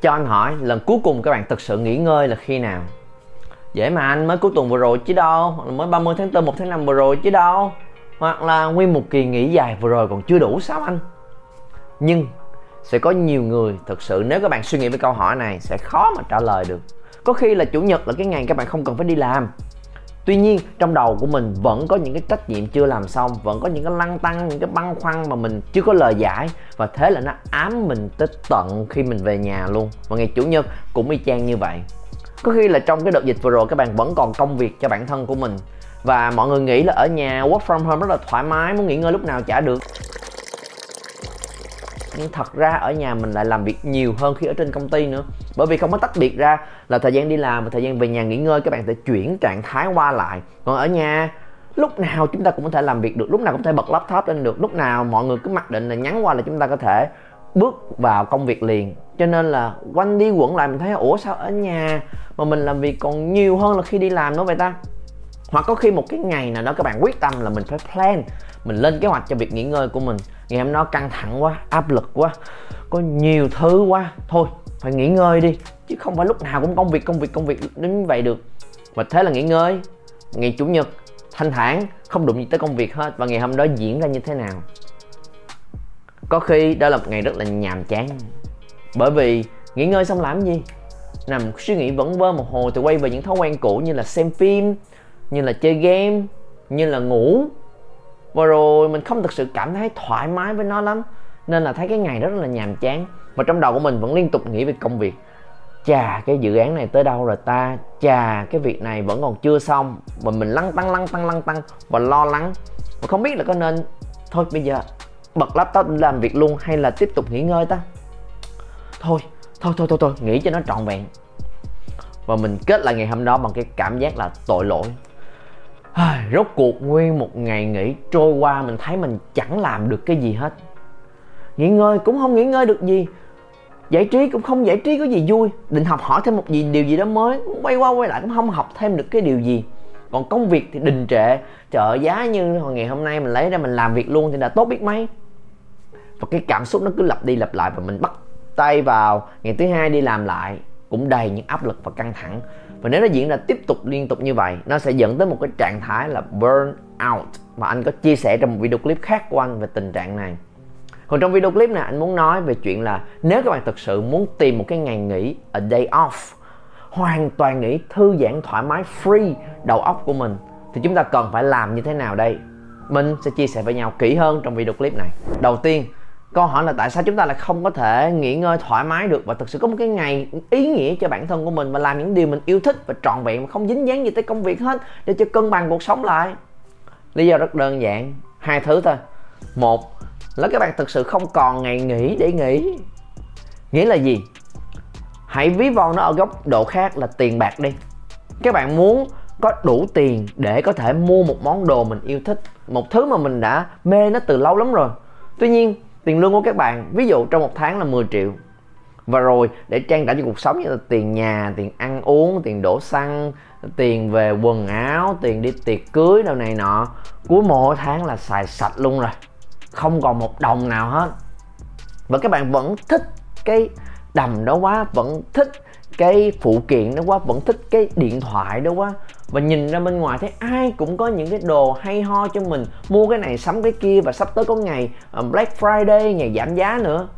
cho anh hỏi, lần cuối cùng các bạn thực sự nghỉ ngơi là khi nào? Dễ mà anh, mới cuối tuần vừa rồi chứ đâu. Hoặc là mới 30 tháng 4 1 tháng 5 vừa rồi chứ đâu. Hoặc là nguyên một kỳ nghỉ dài vừa rồi còn chưa đủ sao anh? Nhưng sẽ có nhiều người thực sự, nếu các bạn suy nghĩ về câu hỏi này, sẽ khó mà trả lời được. Có khi là chủ nhật là cái ngày các bạn không cần phải đi làm tuy nhiên, trong đầu của mình vẫn có những cái trách nhiệm chưa làm xong, vẫn có những cái lăng tăng, những cái băn khoăn mà mình chưa có lời giải. Và thế là nó ám mình tới tận khi mình về nhà luôn. Và ngày chủ nhật cũng y chang như vậy. Có khi là trong cái đợt dịch vừa rồi, các bạn vẫn còn công việc cho bản thân của mình. Và mọi người nghĩ là ở nhà, work from home rất là thoải mái, muốn nghỉ ngơi lúc nào chả được nhưng thật ra ở nhà mình lại làm việc nhiều hơn khi ở trên công ty nữa. Bởi vì không có tách biệt ra là thời gian đi làm và thời gian về nhà nghỉ ngơi, các bạn sẽ chuyển trạng thái qua lại. Còn ở nhà, lúc nào chúng ta cũng có thể làm việc được, lúc nào cũng có thể bật laptop lên được, lúc nào mọi người cứ mặc định là nhắn qua là chúng ta có thể bước vào công việc liền. Cho nên là quanh đi quẩn lại mình thấy, ủa, sao ở nhà mà mình làm việc còn nhiều hơn là khi đi làm nữa vậy ta? Hoặc có khi một cái ngày nào đó các bạn quyết tâm là mình phải plan mình lên kế hoạch cho việc nghỉ ngơi của mình. Ngày hôm đó căng thẳng quá, áp lực quá, có nhiều thứ quá. Thôi, phải nghỉ ngơi đi, chứ không phải lúc nào cũng công việc công việc công việc đến vậy được. Và thế là nghỉ ngơi. Ngày chủ nhật, thanh thản, không đụng gì tới công việc hết. Và ngày hôm đó diễn ra như thế nào? Có khi đó là một ngày rất là nhàm chán. Bởi vì nghỉ ngơi xong làm gì? Nằm suy nghĩ vẫn vơ một hồi, thì quay về những thói quen cũ như là xem phim, như là chơi game, như là ngủ và rồi mình không thực sự cảm thấy thoải mái với nó lắm, nên là thấy cái ngày rất là nhàm chán. Và trong đầu của mình vẫn liên tục nghĩ về công việc. Chà, cái dự án này tới đâu rồi ta? Chà, cái việc này vẫn còn chưa xong. Và mình lăn tăng lăn tăng lăn tăng và lo lắng. Và không biết là có nên thôi, bây giờ bật laptop làm việc luôn hay là tiếp tục nghỉ ngơi ta? Thôi thôi thôi thôi thôi nghĩ cho nó trọn vẹn. Và mình kết lại ngày hôm đó bằng cái cảm giác là tội lỗi rốt cuộc nguyên một ngày nghỉ trôi qua mình thấy mình chẳng làm được cái gì hết. Nghỉ ngơi cũng không nghỉ ngơi được gì. Giải trí cũng không giải trí có gì vui. Định học hỏi thêm một gì, điều gì đó mới. Quay qua quay lại cũng không học thêm được cái điều gì. Còn công việc thì đình trệ. Trợ giá như hồi ngày hôm nay mình lấy ra mình làm việc luôn thì đã tốt biết mấy. Và cái cảm xúc nó cứ lặp đi lặp lại và mình bắt tay vào ngày thứ hai đi làm lại cũng đầy những áp lực và căng thẳng. Và nếu nó diễn ra tiếp tục liên tục như vậy, nó sẽ dẫn tới một cái trạng thái là burn out. Mà anh có chia sẻ trong một video clip khác của anh về tình trạng này. Còn trong video clip này, anh muốn nói về chuyện là nếu các bạn thực sự muốn tìm một cái ngày nghỉ, a day off, hoàn toàn nghỉ, thư giãn, thoải mái, free đầu óc của mình, thì chúng ta cần phải làm như thế nào đây? Mình sẽ chia sẻ với nhau kỹ hơn trong video clip này. Đầu tiên câu hỏi là tại sao chúng ta lại không có thể nghỉ ngơi thoải mái được và thực sự có một cái ngày ý nghĩa cho bản thân của mình và làm những điều mình yêu thích và trọn vẹn mà không dính dáng gì tới công việc hết để cho cân bằng cuộc sống lại? Lý do rất đơn giản, hai thứ thôi. Một, là các bạn thực sự không còn ngày nghỉ để nghỉ. Nghĩa là gì? Hãy ví von nó ở góc độ khác là tiền bạc đi. Các bạn muốn có đủ tiền để có thể mua một món đồ mình yêu thích, một thứ mà mình đã mê nó từ lâu lắm rồi. Tuy nhiên tiền lương của các bạn, ví dụ trong một tháng là 10 triệu. Và rồi, để trang trải cho cuộc sống như là tiền nhà, tiền ăn uống, tiền đổ xăng, tiền về quần áo, tiền đi tiệc cưới đâu này nọ. Cuối mỗi tháng là xài sạch luôn rồi. Không còn một đồng nào hết. Và các bạn vẫn thích cái đầm đó quá, vẫn thích cái phụ kiện đó quá vẫn thích cái điện thoại đó quá. Và nhìn ra bên ngoài thấy ai cũng có những cái đồ hay ho cho mình. Mua cái này sắm cái kia và sắp tới có ngày ờ, Black Friday ngày giảm giá nữa.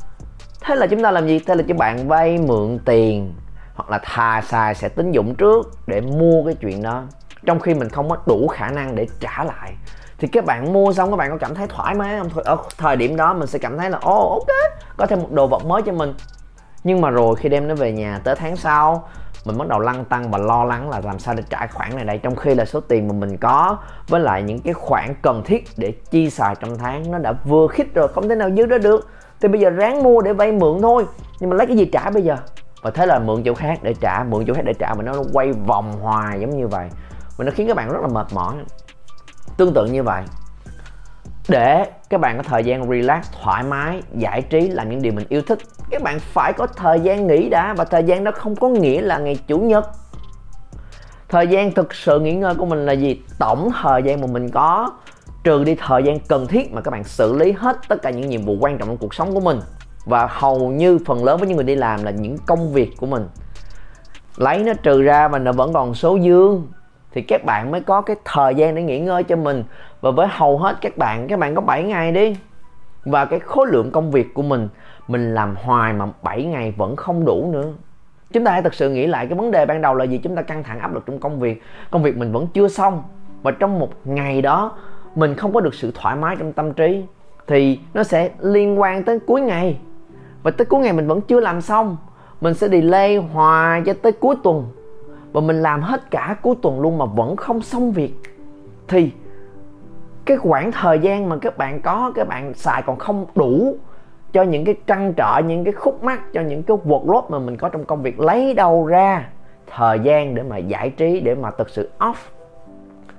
Thế là chúng ta làm gì? Thế là cho bạn vay mượn tiền hoặc là thà xài sẽ tín dụng trước để mua cái chuyện đó. Trong khi mình không có đủ khả năng để trả lại. Thì các bạn mua xong các bạn có cảm thấy thoải mái không? Ở thời điểm đó mình sẽ cảm thấy là ô oh, ok có thêm một đồ vật mới cho mình nhưng mà rồi khi đem nó về nhà tới tháng sau, mình bắt đầu lăn tăng và lo lắng là làm sao để trả khoản này đây, trong khi là số tiền mà mình có với lại những cái khoản cần thiết để chi xài trong tháng nó đã vừa khít rồi, không thể nào dư đó được. Thì bây giờ ráng mua để vay mượn thôi. Nhưng mà lấy cái gì trả bây giờ? Và thế là mượn chỗ khác để trả, mượn chỗ khác để trả mà nó quay vòng hoài giống như vậy. Và nó khiến các bạn rất là mệt mỏi. Tương tự như vậy, để các bạn có thời gian relax, thoải mái, giải trí làm những điều mình yêu thích các bạn phải có thời gian nghỉ đã, và thời gian đó không có nghĩa là ngày chủ nhật. Thời gian thực sự nghỉ ngơi của mình là gì? Tổng thời gian mà mình có, trừ đi thời gian cần thiết mà các bạn xử lý hết tất cả những nhiệm vụ quan trọng trong cuộc sống của mình. Và hầu như phần lớn với những người đi làm là những công việc của mình. Lấy nó trừ ra mà nó vẫn còn số dương, thì các bạn mới có cái thời gian để nghỉ ngơi cho mình. Và với hầu hết các bạn các bạn có 7 ngày đi. Và cái khối lượng công việc của mình mình làm hoài mà 7 ngày vẫn không đủ nữa. Chúng ta hãy thực sự nghĩ lại cái vấn đề ban đầu là gì. Chúng ta căng thẳng áp lực trong công việc. Công việc mình vẫn chưa xong. Và trong một ngày đó, mình không có được sự thoải mái trong tâm trí. Thì nó sẽ liên quan tới cuối ngày. Và tới cuối ngày mình vẫn chưa làm xong, mình sẽ delay hoài cho tới cuối tuần. Và mình làm hết cả cuối tuần luôn mà vẫn không xong việc. Thì cái khoảng thời gian mà các bạn có, các bạn xài còn không đủ cho những cái trăn trở, những cái khúc mắc, cho những cái workload mà mình có trong công việc lấy đâu ra thời gian để mà giải trí, để mà thực sự off.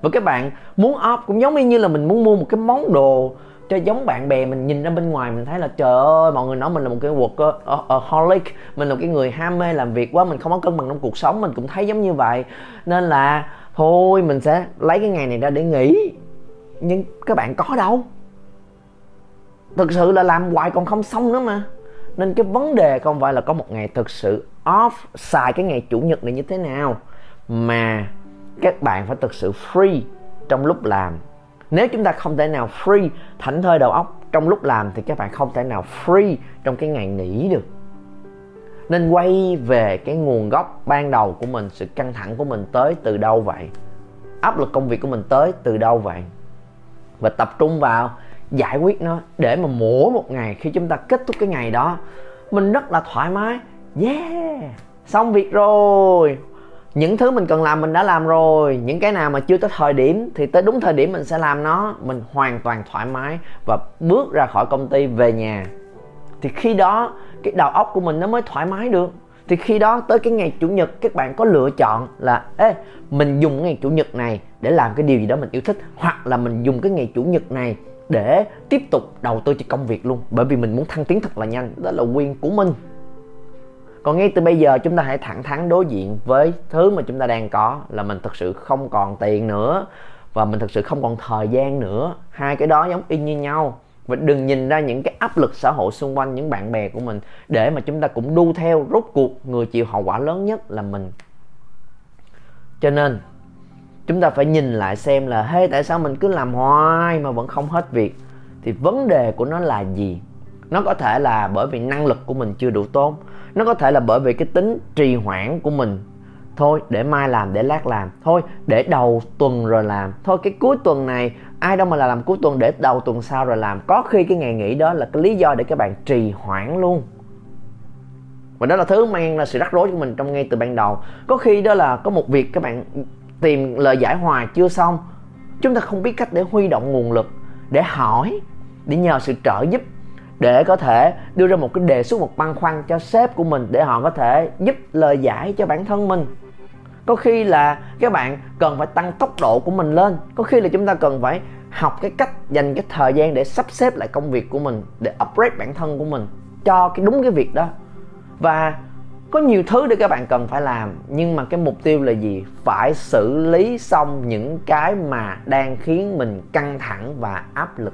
Và các bạn muốn off cũng giống như là mình muốn mua một cái món đồ cho giống bạn bè mình nhìn ra bên ngoài, mình thấy là, trời ơi, mọi người nói mình là một cái workaholic ờ, ờ, mình là một cái người ham mê làm việc quá, mình không có cân bằng trong cuộc sống. Mình cũng thấy giống như vậy. Nên là thôi, mình sẽ lấy cái ngày này ra để nghỉ. Nhưng các bạn có đâu thực sự là làm hoài còn không xong nữa mà. Nên cái vấn đề không phải là có một ngày thực sự off, xài cái ngày chủ nhật này như thế nào, mà các bạn phải thực sự free trong lúc làm. Nếu chúng ta không thể nào free thảnh thơi đầu óc trong lúc làm thì các bạn không thể nào free trong cái ngày nghỉ được. Nên quay về cái nguồn gốc ban đầu của mình, sự căng thẳng của mình tới từ đâu vậy? Áp lực công việc của mình tới từ đâu vậy? Và tập trung vào giải quyết nó để mà mỗi một ngày khi chúng ta kết thúc cái ngày đó, mình rất là thoải mái. Yeah, xong việc rồi. Những thứ mình cần làm mình đã làm rồi. Những cái nào mà chưa tới thời điểm thì tới đúng thời điểm mình sẽ làm nó. Mình hoàn toàn thoải mái và bước ra khỏi công ty về nhà. Thì khi đó, cái đầu óc của mình nó mới thoải mái được. Thì khi đó tới cái ngày chủ nhật, các bạn có lựa chọn là, ê, mình dùng ngày chủ nhật này để làm cái điều gì đó mình yêu thích. Hoặc là mình dùng cái ngày chủ nhật này để tiếp tục đầu tư cho công việc luôn. Bởi vì mình muốn thăng tiến thật là nhanh, đó là quyền của mình. Còn ngay từ bây giờ, chúng ta hãy thẳng thắn đối diện với thứ mà chúng ta đang có, là mình thực sự không còn tiền nữa, và mình thực sự không còn thời gian nữa. Hai cái đó giống y như nhau. Và đừng nhìn ra những cái áp lực xã hội xung quanh những bạn bè của mình, để mà chúng ta cũng đu theo. Rốt cuộc, người chịu hậu quả lớn nhất là mình. Cho nên chúng ta phải nhìn lại xem là, hey, tại sao mình cứ làm hoài mà vẫn không hết việc? Thì vấn đề của nó là gì? Nó có thể là bởi vì năng lực của mình chưa đủ tốt. Nó có thể là bởi vì cái tính trì hoãn của mình. Thôi, để mai làm, để lát làm. Thôi, để đầu tuần rồi làm. Thôi, cái cuối tuần này, ai đâu mà là làm cuối tuần để đầu tuần sau rồi làm. Có khi cái ngày nghỉ đó là cái lý do để các bạn trì hoãn luôn. Và đó là thứ mang là sự rắc rối của mình trong ngay từ ban đầu. Có khi đó là có một việc các bạn tìm lời giải hòa chưa xong, chúng ta không biết cách để huy động nguồn lực để hỏi, để nhờ sự trợ giúp, để có thể đưa ra một cái đề xuất, một băn khoăn cho sếp của mình để họ có thể giúp lời giải cho bản thân mình. Có khi là các bạn cần phải tăng tốc độ của mình lên, có khi là chúng ta cần phải học cái cách dành cái thời gian để sắp xếp lại công việc của mình, để upgrade bản thân của mình cho cái đúng cái việc đó. Và có nhiều thứ để các bạn cần phải làm, nhưng mà cái mục tiêu là gì? Phải xử lý xong những cái mà đang khiến mình căng thẳng và áp lực.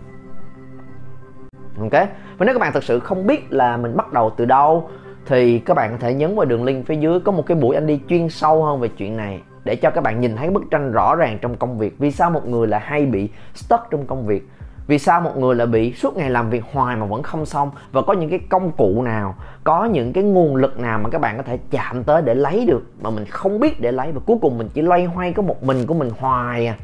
Ok? Và nếu các bạn thực sự không biết là mình bắt đầu từ đâu, thì các bạn có thể nhấn vào đường link phía dưới có một cái buổi anh đi chuyên sâu hơn về chuyện này, để cho các bạn nhìn thấy bức tranh rõ ràng trong công việc. Vì sao một người lại hay bị stuck trong công việc? Vì sao một người lại bị suốt ngày làm việc hoài mà vẫn không xong? Và có những cái công cụ nào, có những cái nguồn lực nào mà các bạn có thể chạm tới để lấy được mà mình không biết để lấy? Và cuối cùng mình chỉ loay hoay có một mình của mình hoài à.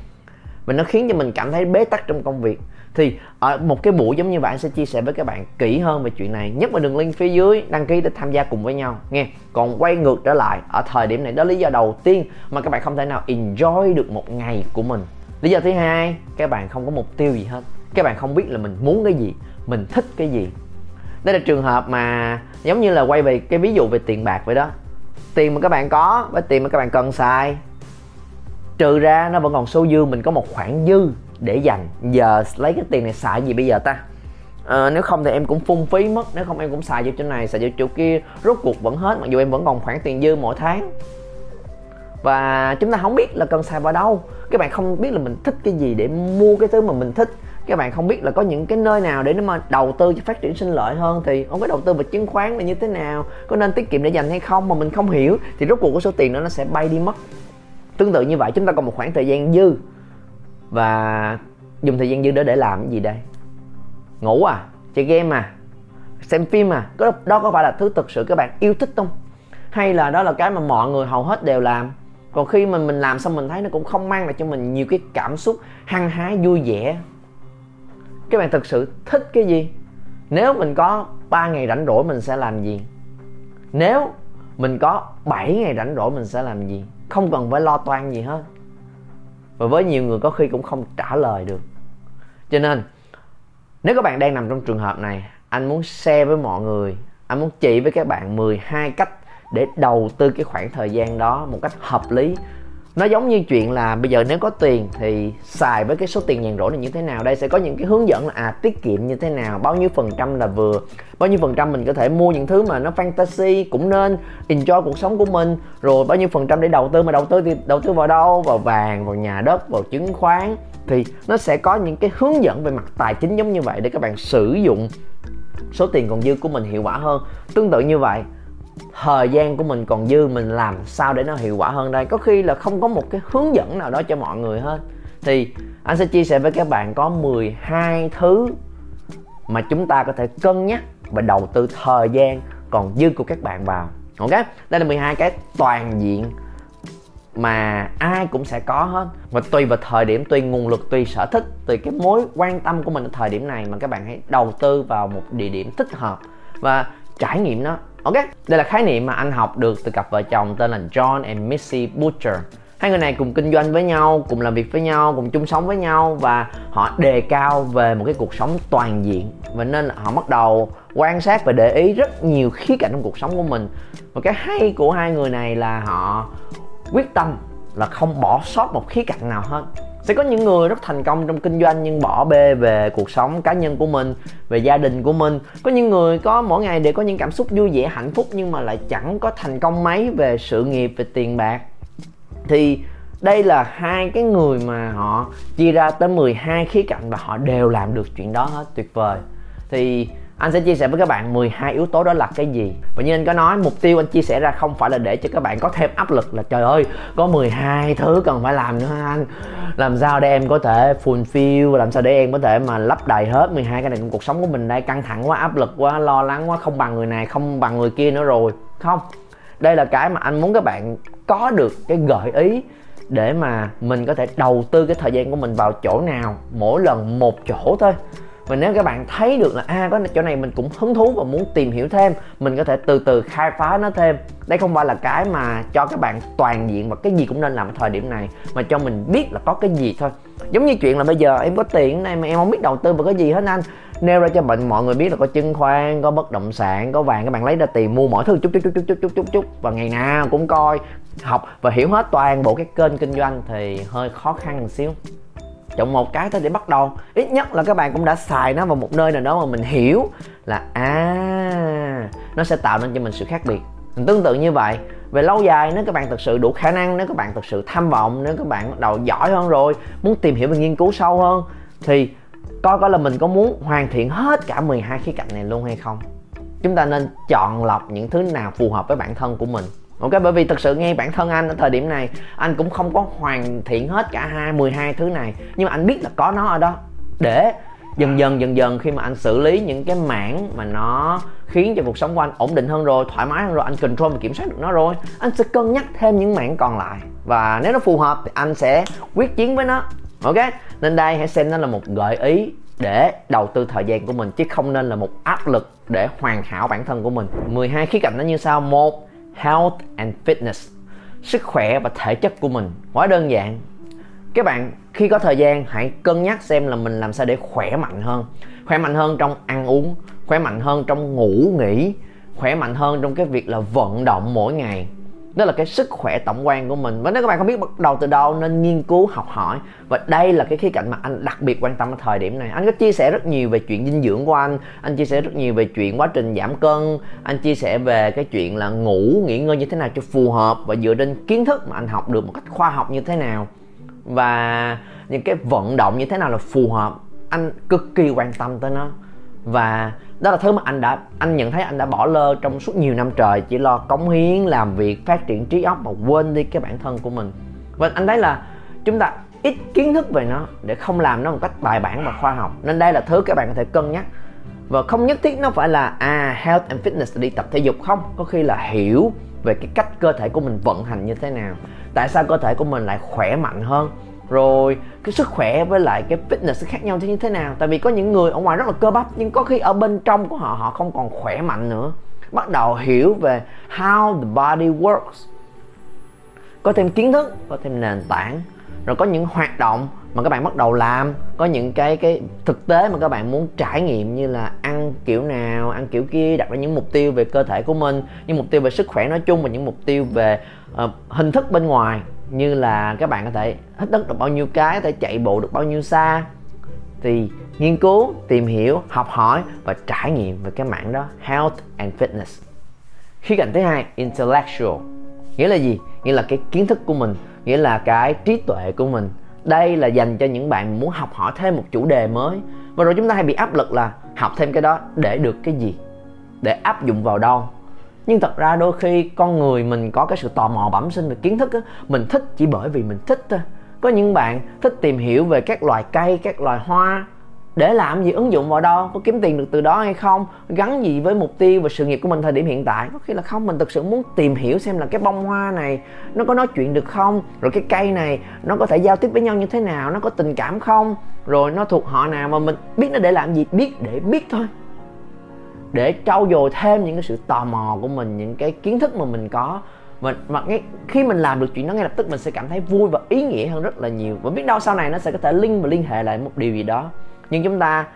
Và nó khiến cho mình cảm thấy bế tắc trong công việc. Thì ở một cái buổi giống như vậy anh sẽ chia sẻ với các bạn kỹ hơn về chuyện này. Nhất vào đường link phía dưới, đăng ký để tham gia cùng với nhau. Nghe, còn quay ngược trở lại, ở thời điểm này đó lý do đầu tiên mà các bạn không thể nào enjoy được một ngày của mình. Lý do thứ hai, các bạn không có mục tiêu gì hết các bạn không biết là mình muốn cái gì mình thích cái gì. Đây là trường hợp mà giống như là quay về cái ví dụ về tiền bạc vậy đó. Tiền mà các bạn có với tiền mà các bạn cần xài trừ ra nó vẫn còn số dư mình có một khoản dư để dành. Giờ lấy cái tiền này xài gì bây giờ ta? À, nếu không thì em cũng phung phí mất nếu không em cũng xài vô chỗ này xài vô chỗ kia rốt cuộc vẫn hết mặc dù em vẫn còn khoản tiền dư mỗi tháng. Và chúng ta không biết là cần xài vào đâu. Các bạn không biết là mình thích cái gì để mua cái thứ mà mình thích các bạn không biết là có những cái nơi nào để nó mà đầu tư cho phát triển sinh lợi hơn thì ông cái đầu tư vào chứng khoán là như thế nào có nên tiết kiệm để dành hay không mà mình không hiểu thì rốt cuộc cái số tiền đó nó sẽ bay đi mất. Tương tự như vậy chúng ta còn một khoảng thời gian dư. Và dùng thời gian dư đó để làm cái gì đây? Ngủ à? Chơi game à? Xem phim à? Đó, đó có phải là thứ thực sự các bạn yêu thích không? Hay là đó là cái mà mọi người hầu hết đều làm? Còn khi mình mình làm xong mình thấy nó cũng không mang lại cho mình nhiều cái cảm xúc hăng hái vui vẻ các bạn thực sự thích cái gì? Nếu mình có 3 ngày rảnh rỗi mình sẽ làm gì? Nếu mình có 7 ngày rảnh rỗi mình sẽ làm gì? Không cần phải lo toan gì hết. Và với nhiều người có khi cũng không trả lời được. Cho nên, nếu các bạn đang nằm trong trường hợp này, anh muốn share với mọi người, anh muốn chỉ với các bạn 12 cách để đầu tư cái khoảng thời gian đó một cách hợp lý nó giống như chuyện là bây giờ nếu có tiền thì xài với cái số tiền nhàn rỗi này như thế nào? Đây sẽ có những cái hướng dẫn là à tiết kiệm như thế nào? Bao nhiêu phần trăm là vừa? Bao nhiêu phần trăm mình có thể mua những thứ mà nó fantasy cũng nên, enjoy cuộc sống của mình? Rồi bao nhiêu phần trăm để đầu tư mà đầu tư thì đầu tư vào đâu? Vào vàng, vào nhà đất, vào chứng khoán? Thì nó sẽ có những cái hướng dẫn về mặt tài chính giống như vậy để các bạn sử dụng số tiền còn dư của mình hiệu quả hơn. Tương tự như vậy thời gian của mình còn dư, mình làm sao để nó hiệu quả hơn đây? Có khi là không có một cái hướng dẫn nào đó cho mọi người hết. Thì anh sẽ chia sẻ với các bạn có 12 thứ mà chúng ta có thể cân nhắc và đầu tư thời gian còn dư của các bạn vào. Ok? Đây là 12 cái toàn diện mà ai cũng sẽ có hết. Và tùy vào thời điểm, tùy nguồn lực, tùy sở thích, tùy cái mối quan tâm của mình ở thời điểm này mà các bạn hãy đầu tư vào một địa điểm thích hợp và trải nghiệm nó ok, đây là khái niệm mà anh học được từ cặp vợ chồng tên là John and Missy Butcher. Hai người này cùng kinh doanh với nhau, cùng làm việc với nhau, cùng chung sống với nhau và họ đề cao về một cái cuộc sống toàn diện. Và nên họ bắt đầu quan sát và để ý rất nhiều khía cạnh trong cuộc sống của mình. Và cái hay của hai người này là họ quyết tâm là không bỏ sót một khía cạnh nào hết sẽ có những người rất thành công trong kinh doanh nhưng bỏ bê về cuộc sống cá nhân của mình, về gia đình của mình. Có những người có mỗi ngày đều có những cảm xúc vui vẻ, hạnh phúc nhưng mà lại chẳng có thành công mấy về sự nghiệp, về tiền bạc. Thì đây là hai cái người mà họ chia ra tới 12 khía cạnh và họ đều làm được chuyện đó hết, tuyệt vời. Thì anh sẽ chia sẻ với các bạn 12 yếu tố đó là cái gì. Và như anh có nói, mục tiêu anh chia sẻ ra không phải là để cho các bạn có thêm áp lực là, trời ơi, có 12 thứ cần phải làm nữa anh. Làm sao để em có thể fulfill làm sao để em có thể mà lấp đầy hết 12 cái này trong cuộc sống của mình đây? Căng thẳng quá, áp lực quá, lo lắng quá, không bằng người này, không bằng người kia nữa rồi. Không. Đây là cái mà anh muốn các bạn có được cái gợi ý để mà mình có thể đầu tư cái thời gian của mình vào chỗ nào, mỗi lần một chỗ thôi và nếu các bạn thấy được là a à, có chỗ này mình cũng hứng thú và muốn tìm hiểu thêm mình có thể từ từ khai phá nó thêm. Đây không phải là cái mà cho các bạn toàn diện và cái gì cũng nên làm ở thời điểm này mà cho mình biết là có cái gì thôi. Giống như chuyện là bây giờ em có tiền này mà em không biết đầu tư vào cái gì hết anh. Nêu ra cho bệnh mọi người biết là có chứng khoán có bất động sản có vàng các bạn lấy ra tiền mua mọi thứ chút chút chút chút chút chút chút chút. Và ngày nào cũng coi học và hiểu hết toàn bộ cái kênh kinh doanh thì hơi khó khăn một xíu chọn một cái thôi để bắt đầu. Ít nhất là các bạn cũng đã xài nó vào một nơi nào đó mà mình hiểu là à nó sẽ tạo nên cho mình sự khác biệt. Tương tự như vậy. Về lâu dài, nếu các bạn thực sự đủ khả năng, nếu các bạn thực sự tham vọng, nếu các bạn bắt đầu giỏi hơn rồi, muốn tìm hiểu và nghiên cứu sâu hơn, thì coi coi là mình có muốn hoàn thiện hết cả 12 khía cạnh này luôn hay không. Chúng ta nên chọn lọc những thứ nào phù hợp với bản thân của mình ok, bởi vì thực sự ngay bản thân anh ở thời điểm này, anh cũng không có hoàn thiện hết cả hai 12 thứ này. Nhưng mà anh biết là có nó ở đó. Để dần dần dần dần khi mà anh xử lý những cái mảng mà nó khiến cho cuộc sống của anh ổn định hơn rồi, thoải mái hơn rồi, anh control và kiểm soát được nó rồi, anh sẽ cân nhắc thêm những mảng còn lại. Và nếu nó phù hợp thì anh sẽ quyết chiến với nó. Ok? Nên đây, hãy xem nó là một gợi ý để đầu tư thời gian của mình, chứ không nên là một áp lực để hoàn hảo bản thân của mình. 12 khía cạnh nó như sau. Một health and fitness, sức khỏe và thể chất của mình. Quá đơn giản. Các bạn khi có thời gian, hãy cân nhắc xem là mình làm sao để khỏe mạnh hơn. Khỏe mạnh hơn trong ăn uống, khỏe mạnh hơn trong ngủ nghỉ, khỏe mạnh hơn trong cái việc là vận động mỗi ngày đó là cái sức khỏe tổng quan của mình. Và nếu các bạn không biết bắt đầu từ đâu, nên nghiên cứu, học hỏi. Và đây là cái khía cạnh mà anh đặc biệt quan tâm ở thời điểm này. Anh có chia sẻ rất nhiều về chuyện dinh dưỡng của anh. Anh chia sẻ rất nhiều về chuyện quá trình giảm cân. Anh chia sẻ về cái chuyện là ngủ, nghỉ ngơi như thế nào cho phù hợp và dựa trên kiến thức mà anh học được một cách khoa học như thế nào. Và những cái vận động như thế nào là phù hợp, anh cực kỳ quan tâm tới nó và đó là thứ mà anh đã, anh nhận thấy anh đã bỏ lơ trong suốt nhiều năm trời, chỉ lo cống hiến, làm việc, phát triển trí óc mà quên đi cái bản thân của mình. Và anh thấy là chúng ta ít kiến thức về nó để không làm nó một cách bài bản và khoa học. Nên đây là thứ các bạn có thể cân nhắc. Và không nhất thiết nó phải là à health and fitness đi tập thể dục không? Có khi là hiểu về cái cách cơ thể của mình vận hành như thế nào. Tại sao cơ thể của mình lại khỏe mạnh hơn? Rồi cái sức khỏe với lại cái fitness khác nhau như thế nào? Tại vì có những người ở ngoài rất là cơ bắp nhưng có khi ở bên trong của họ họ không còn khỏe mạnh nữa. Bắt đầu hiểu về how the body works. Có thêm kiến thức có thêm nền tảng. Rồi có những hoạt động mà các bạn bắt đầu làm. Có những cái cái thực tế mà các bạn muốn trải nghiệm như là ăn kiểu nào ăn kiểu kia đặt ra những mục tiêu về cơ thể của mình những mục tiêu về sức khỏe nói chung và những mục tiêu về uh, hình thức bên ngoài như là các bạn có thể hít đất được bao nhiêu cái, có thể chạy bộ được bao nhiêu xa. Thì nghiên cứu, tìm hiểu, học hỏi và trải nghiệm về cái mảng đó, health and fitness. Khía cạnh thứ hai, intellectual. Nghĩa là gì? Nghĩa là cái kiến thức của mình, nghĩa là cái trí tuệ của mình. Đây là dành cho những bạn muốn học hỏi thêm một chủ đề mới. Và rồi chúng ta hay bị áp lực là học thêm cái đó để được cái gì? Để áp dụng vào đâu? Nhưng thật ra đôi khi con người mình có cái sự tò mò bẩm sinh về kiến thức á, mình thích chỉ bởi vì mình thích thôi. Có những bạn thích tìm hiểu về các loài cây, các loài hoa, để làm gì, ứng dụng vào đâu, có kiếm tiền được từ đó hay không, gắn gì với mục tiêu và sự nghiệp của mình thời điểm hiện tại. Có khi là không, mình thực sự muốn tìm hiểu xem là cái bông hoa này nó có nói chuyện được không, rồi cái cây này nó có thể giao tiếp với nhau như thế nào, nó có tình cảm không, rồi nó thuộc họ nào mà mình biết nó để làm gì, biết để biết thôi để trau dồi thêm những cái sự tò mò của mình những cái kiến thức mà mình có. Mình, mà ngay khi mình làm được chuyện đó ngay lập tức mình sẽ cảm thấy vui và ý nghĩa hơn rất là nhiều. Và biết đâu sau này nó sẽ có thể link và liên hệ lại một điều gì đó. Nhưng chúng ta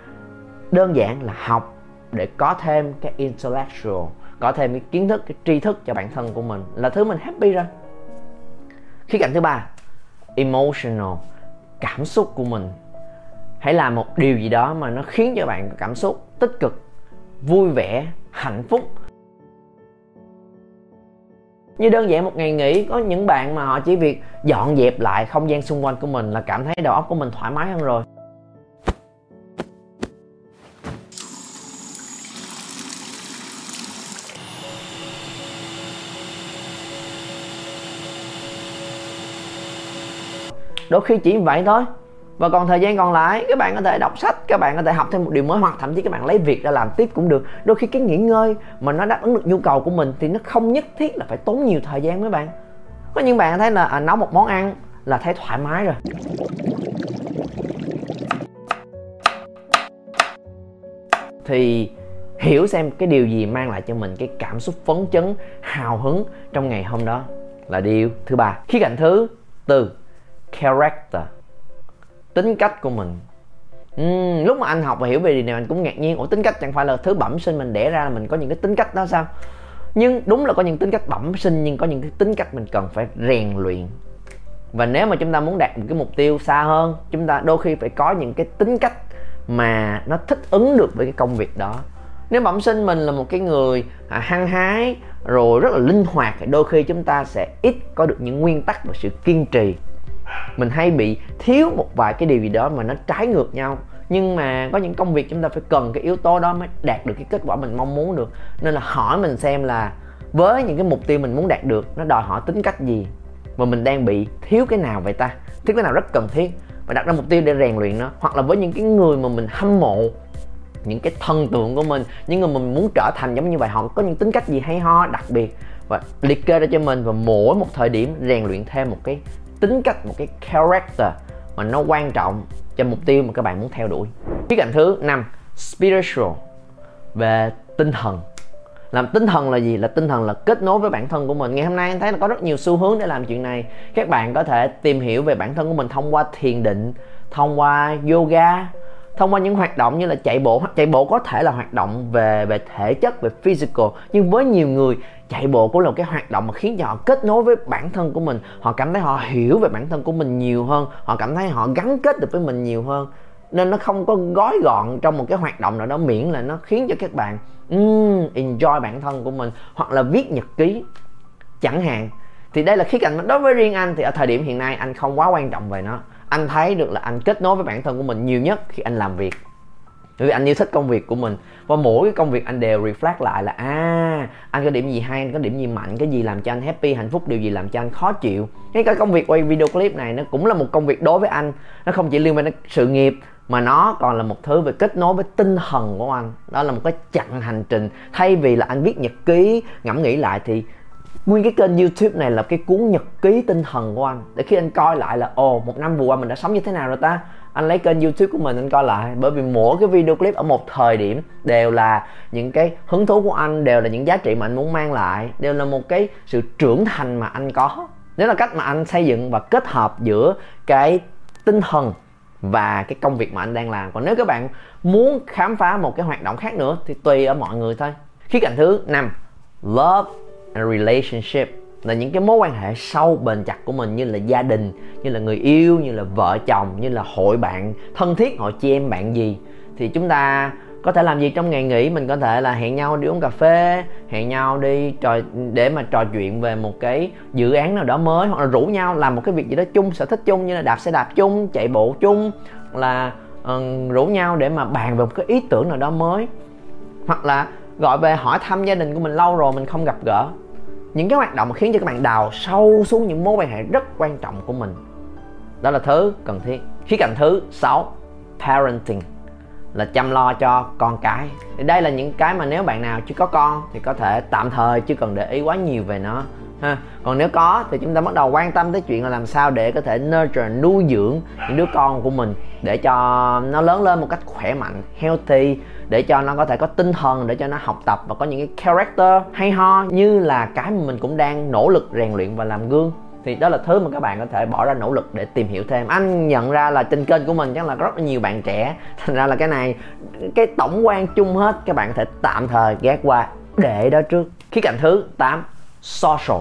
đơn giản là học để có thêm cái intellectual có thêm cái kiến thức cái tri thức cho bản thân của mình là thứ mình happy rồi. Khía cạnh thứ ba emotional cảm xúc của mình. Hãy làm một điều gì đó mà nó khiến cho bạn có cảm xúc tích cực vui vẻ, hạnh phúc. Như đơn giản một ngày nghỉ, có những bạn mà họ chỉ việc dọn dẹp lại không gian xung quanh của mình là cảm thấy đầu óc của mình thoải mái hơn rồi. Đôi khi chỉ vậy thôi và còn thời gian còn lại các bạn có thể đọc sách các bạn có thể học thêm một điều mới hoặc thậm chí các bạn lấy việc ra làm tiếp cũng được. Đôi khi cái nghỉ ngơi mà nó đáp ứng được nhu cầu của mình thì nó không nhất thiết là phải tốn nhiều thời gian mấy bạn. Có những bạn thấy là à, nấu một món ăn là thấy thoải mái rồi. Thì hiểu xem cái điều gì mang lại cho mình cái cảm xúc phấn chấn hào hứng trong ngày hôm đó là điều thứ ba. Khía cạnh thứ tư character tính cách của mình. Uhm, lúc mà anh học và hiểu về điều này anh cũng ngạc nhiên. Ủa tính cách chẳng phải là thứ bẩm sinh mình đẻ ra là mình có những cái tính cách đó sao? Nhưng đúng là có những tính cách bẩm sinh nhưng có những cái tính cách mình cần phải rèn luyện. Và nếu mà chúng ta muốn đạt một cái mục tiêu xa hơn chúng ta đôi khi phải có những cái tính cách mà nó thích ứng được với cái công việc đó. Nếu bẩm sinh mình là một cái người à, hăng hái rồi rất là linh hoạt thì đôi khi chúng ta sẽ ít có được những nguyên tắc và sự kiên trì mình hay bị thiếu một vài cái điều gì đó mà nó trái ngược nhau. Nhưng mà có những công việc chúng ta phải cần cái yếu tố đó mới đạt được cái kết quả mình mong muốn được. Nên là hỏi mình xem là với những cái mục tiêu mình muốn đạt được, nó đòi hỏi tính cách gì? Mà mình đang bị thiếu cái nào vậy ta? Thiếu cái nào rất cần thiết? Và đặt ra mục tiêu để rèn luyện nó. Hoặc là với những cái người mà mình hâm mộ, những cái thần tượng của mình, những người mình muốn trở thành giống như vậy, họ có những tính cách gì hay ho, đặc biệt. Và liệt kê ra cho mình và mỗi một thời điểm rèn luyện thêm một cái tính cách một cái character mà nó quan trọng cho mục tiêu mà các bạn muốn theo đuổi. Khía cạnh thứ năm, spiritual, về tinh thần. Làm tinh thần là gì? Là tinh thần là kết nối với bản thân của mình. Ngày hôm nay anh thấy là có rất nhiều xu hướng để làm chuyện này. Các bạn có thể tìm hiểu về bản thân của mình thông qua thiền định, thông qua yoga thông qua những hoạt động như là chạy bộ chạy bộ có thể là hoạt động về về thể chất về physical nhưng với nhiều người chạy bộ cũng là một cái hoạt động mà khiến cho họ kết nối với bản thân của mình. Họ cảm thấy họ hiểu về bản thân của mình nhiều hơn họ cảm thấy họ gắn kết được với mình nhiều hơn. Nên nó không có gói gọn trong một cái hoạt động nào đó miễn là nó khiến cho các bạn um, enjoy bản thân của mình hoặc là viết nhật ký. Chẳng hạn. Thì đây là khía cạnh đối với riêng anh thì ở thời điểm hiện nay anh không quá quan trọng về nó anh thấy được là anh kết nối với bản thân của mình nhiều nhất khi anh làm việc. Bởi vì anh yêu thích công việc của mình. Và mỗi cái công việc anh đều reflect lại là à anh có điểm gì hay, anh có điểm gì mạnh, cái gì làm cho anh happy, hạnh phúc, điều gì làm cho anh khó chịu. Ngay cả công việc quay video clip này, nó cũng là một công việc đối với anh. Nó không chỉ liên quan đến sự nghiệp, mà nó còn là một thứ về kết nối với tinh thần của anh. Đó là một cái chặng hành trình. Thay vì là anh viết nhật ký, ngẫm nghĩ lại thì nguyên cái kênh youtube này là cái cuốn nhật ký tinh thần của anh. Để khi anh coi lại là, ồ, một năm vừa qua mình đã sống như thế nào rồi ta? Anh lấy kênh youtube của mình anh coi lại. Bởi vì mỗi cái video clip ở một thời điểm đều là những cái hứng thú của anh, đều là những giá trị mà anh muốn mang lại, đều là một cái sự trưởng thành mà anh có. Nếu là cách mà anh xây dựng và kết hợp giữa cái tinh thần và cái công việc mà anh đang làm. Còn nếu các bạn muốn khám phá một cái hoạt động khác nữa thì tùy ở mọi người thôi. Khía cạnh thứ năm, love relationship là những cái mối quan hệ sâu bền chặt của mình như là gia đình như là người yêu như là vợ chồng như là hội bạn thân thiết hội chị em bạn gì. Thì chúng ta có thể làm gì trong ngày nghỉ? Mình có thể là hẹn nhau đi uống cà phê hẹn nhau đi trò để mà trò chuyện về một cái dự án nào đó mới hoặc là rủ nhau làm một cái việc gì đó chung sở thích chung như là đạp xe đạp chung chạy bộ chung là um, rủ nhau để mà bàn về một cái ý tưởng nào đó mới. Hoặc là gọi về hỏi thăm gia đình của mình lâu rồi, mình không gặp gỡ. Những cái hoạt động mà khiến cho các bạn đào sâu xuống những mối quan hệ rất quan trọng của mình. Đó là thứ cần thiết. Khía cạnh thứ sáu, parenting, là chăm lo cho con cái. Thì đây là những cái mà nếu bạn nào chưa có con thì có thể tạm thời chưa cần để ý quá nhiều về nó ha. Còn nếu có thì chúng ta bắt đầu quan tâm tới chuyện là làm sao để có thể nurture, nuôi dưỡng những đứa con của mình để cho nó lớn lên một cách khỏe mạnh, healthy, để cho nó có thể có tinh thần, để cho nó học tập và có những cái character hay ho như là cái mà mình cũng đang nỗ lực rèn luyện và làm gương. Thì đó là thứ mà các bạn có thể bỏ ra nỗ lực để tìm hiểu thêm. Anh nhận ra là trên kênh của mình chắc là rất là nhiều bạn trẻ. Thành ra là cái này, cái tổng quan chung hết, các bạn có thể tạm thời ghé qua để đó trước. Khía cạnh thứ 8 social,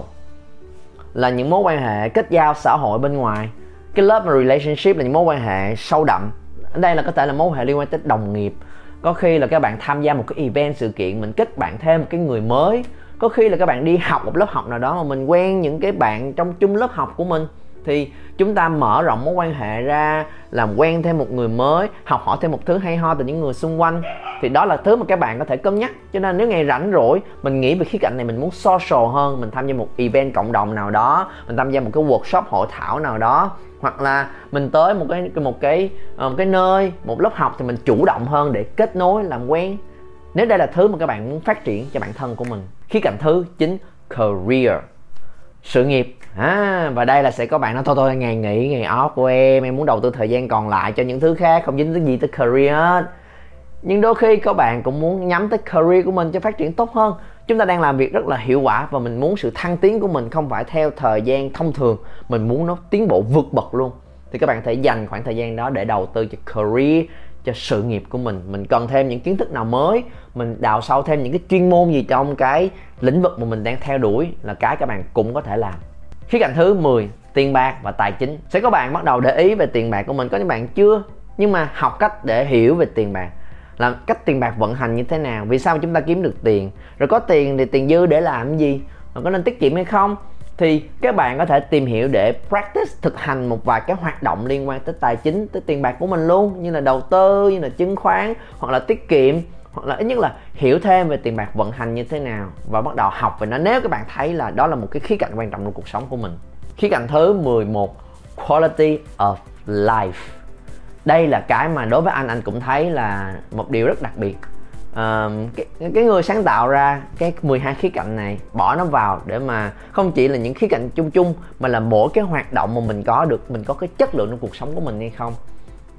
là những mối quan hệ kết giao xã hội bên ngoài. Cái love relationship là những mối quan hệ sâu đậm. Ở đây là có thể là mối quan hệ liên quan tới đồng nghiệp. Có khi là các bạn tham gia một cái event sự kiện, mình kết bạn thêm một cái người mới. Có khi là các bạn đi học một lớp học nào đó mà mình quen những cái bạn trong chung lớp học của mình thì chúng ta mở rộng mối quan hệ ra, làm quen thêm một người mới, học hỏi thêm một thứ hay ho từ những người xung quanh. Thì đó là thứ mà các bạn có thể cân nhắc. Cho nên nếu ngày rảnh rỗi, mình nghĩ về khía cạnh này mình muốn social hơn, mình tham gia một event cộng đồng nào đó, mình tham gia một cái workshop hội thảo nào đó, hoặc là mình tới một cái một cái ờ, một cái nơi, một lớp học thì mình chủ động hơn để kết nối, làm quen. Nếu đây là thứ mà các bạn muốn phát triển cho bản thân của mình, khía cạnh thứ chính career, sự nghiệp à, và đây là sẽ có bạn nói thôi thôi ngày nghỉ ngày off của em em muốn đầu tư thời gian còn lại cho những thứ khác không dính tới gì tới career hết. Nhưng đôi khi các bạn cũng muốn nhắm tới career của mình cho phát triển tốt hơn. Chúng ta đang làm việc rất là hiệu quả và mình muốn sự thăng tiến của mình không phải theo thời gian thông thường. Mình muốn nó tiến bộ vượt bậc luôn. Thì các bạn thể dành khoảng thời gian đó để đầu tư cho career cho sự nghiệp của mình. Mình cần thêm những kiến thức nào mới mình đào sâu thêm những cái chuyên môn gì trong cái lĩnh vực mà mình đang theo đuổi là cái các bạn cũng có thể làm khía cạnh thứ 10 tiền bạc và tài chính. Sẽ có bạn bắt đầu để ý về tiền bạc của mình, có những bạn chưa? Nhưng mà học cách để hiểu về tiền bạc, là cách tiền bạc vận hành như thế nào, vì sao chúng ta kiếm được tiền? Rồi có tiền thì tiền dư để làm gì? Rồi có nên tiết kiệm hay không? Thì các bạn có thể tìm hiểu để practice thực hành một vài cái hoạt động liên quan tới tài chính, tới tiền bạc của mình luôn, như là đầu tư, như là chứng khoán, hoặc là tiết kiệm hoặc là ít nhất là hiểu thêm về tiền bạc vận hành như thế nào và bắt đầu học về nó. Nếu các bạn thấy là đó là một cái khía cạnh quan trọng trong cuộc sống của mình. Khía cạnh thứ 11 quality of life. Đây là cái mà đối với anh anh cũng thấy là một điều rất đặc biệt. À, cái, cái người sáng tạo ra cái 12 khía cạnh này bỏ nó vào để mà không chỉ là những khía cạnh chung chung mà là mỗi cái hoạt động mà mình có được mình có cái chất lượng trong cuộc sống của mình hay không.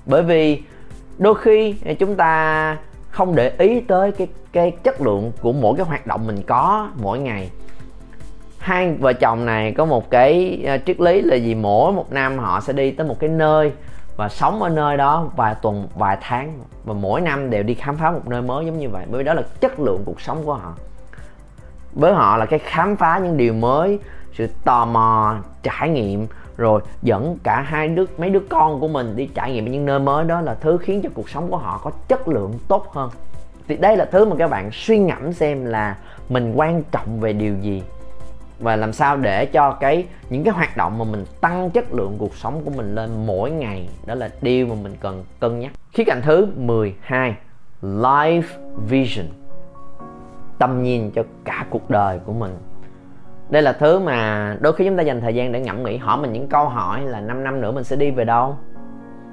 Bởi vì đôi khi chúng ta không để ý tới cái cái chất lượng của mỗi cái hoạt động mình có mỗi ngày. Hai vợ chồng này có một cái à, triết lý là gì? Mỗi một năm họ sẽ đi tới một cái nơi và sống ở nơi đó vài tuần, vài tháng và mỗi năm đều đi khám phá một nơi mới giống như vậy, bởi vì đó là chất lượng cuộc sống của họ. Với họ là cái khám phá những điều mới, sự tò mò, trải nghiệm rồi, dẫn cả hai đứa, mấy đứa con của mình đi trải nghiệm những nơi mới. Đó là thứ khiến cho cuộc sống của họ có chất lượng tốt hơn. Thì đây là thứ mà các bạn suy ngẫm xem là mình quan trọng về điều gì và làm sao để cho cái, những cái hoạt động mà mình tăng chất lượng cuộc sống của mình lên mỗi ngày. Đó là điều mà mình cần cân nhắc. Khía cạnh thứ 12 life vision. Tầm nhìn cho cả cuộc đời của mình đây là thứ mà đôi khi chúng ta dành thời gian để ngẫm nghĩ, hỏi mình những câu hỏi là 5 năm nữa mình sẽ đi về đâu?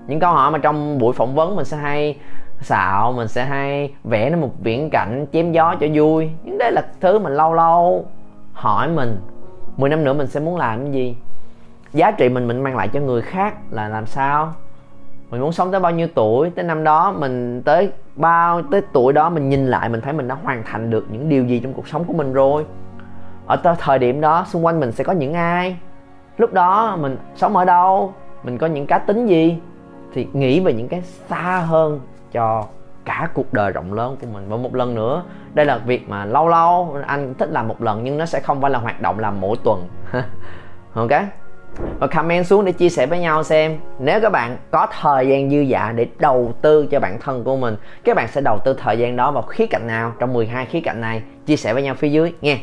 Những câu hỏi mà trong buổi phỏng vấn mình sẽ hay xạo, mình sẽ hay vẽ nó một viễn cảnh, chém gió cho vui. Nhưng đây là thứ mình lâu lâu hỏi mình. 10 năm nữa mình sẽ muốn làm cái gì? Giá trị mình mình mang lại cho người khác là làm sao? Mình muốn sống tới bao nhiêu tuổi? Tới năm đó mình, tới bao, tới tuổi đó mình nhìn lại, mình thấy mình đã hoàn thành được những điều gì trong cuộc sống của mình rồi ở thời điểm đó, xung quanh mình sẽ có những ai? Lúc đó mình sống ở đâu? Mình có những cá tính gì? Thì nghĩ về những cái xa hơn cho cả cuộc đời rộng lớn của mình. Và một lần nữa, đây là việc mà lâu lâu anh thích làm một lần nhưng nó sẽ không phải là hoạt động làm mỗi tuần. Ok? Và comment xuống để chia sẻ với nhau xem, nếu các bạn có thời gian dư dạ để đầu tư cho bản thân của mình, các bạn sẽ đầu tư thời gian đó vào khía cạnh nào trong 12 khía cạnh này? Chia sẻ với nhau phía dưới, nghe.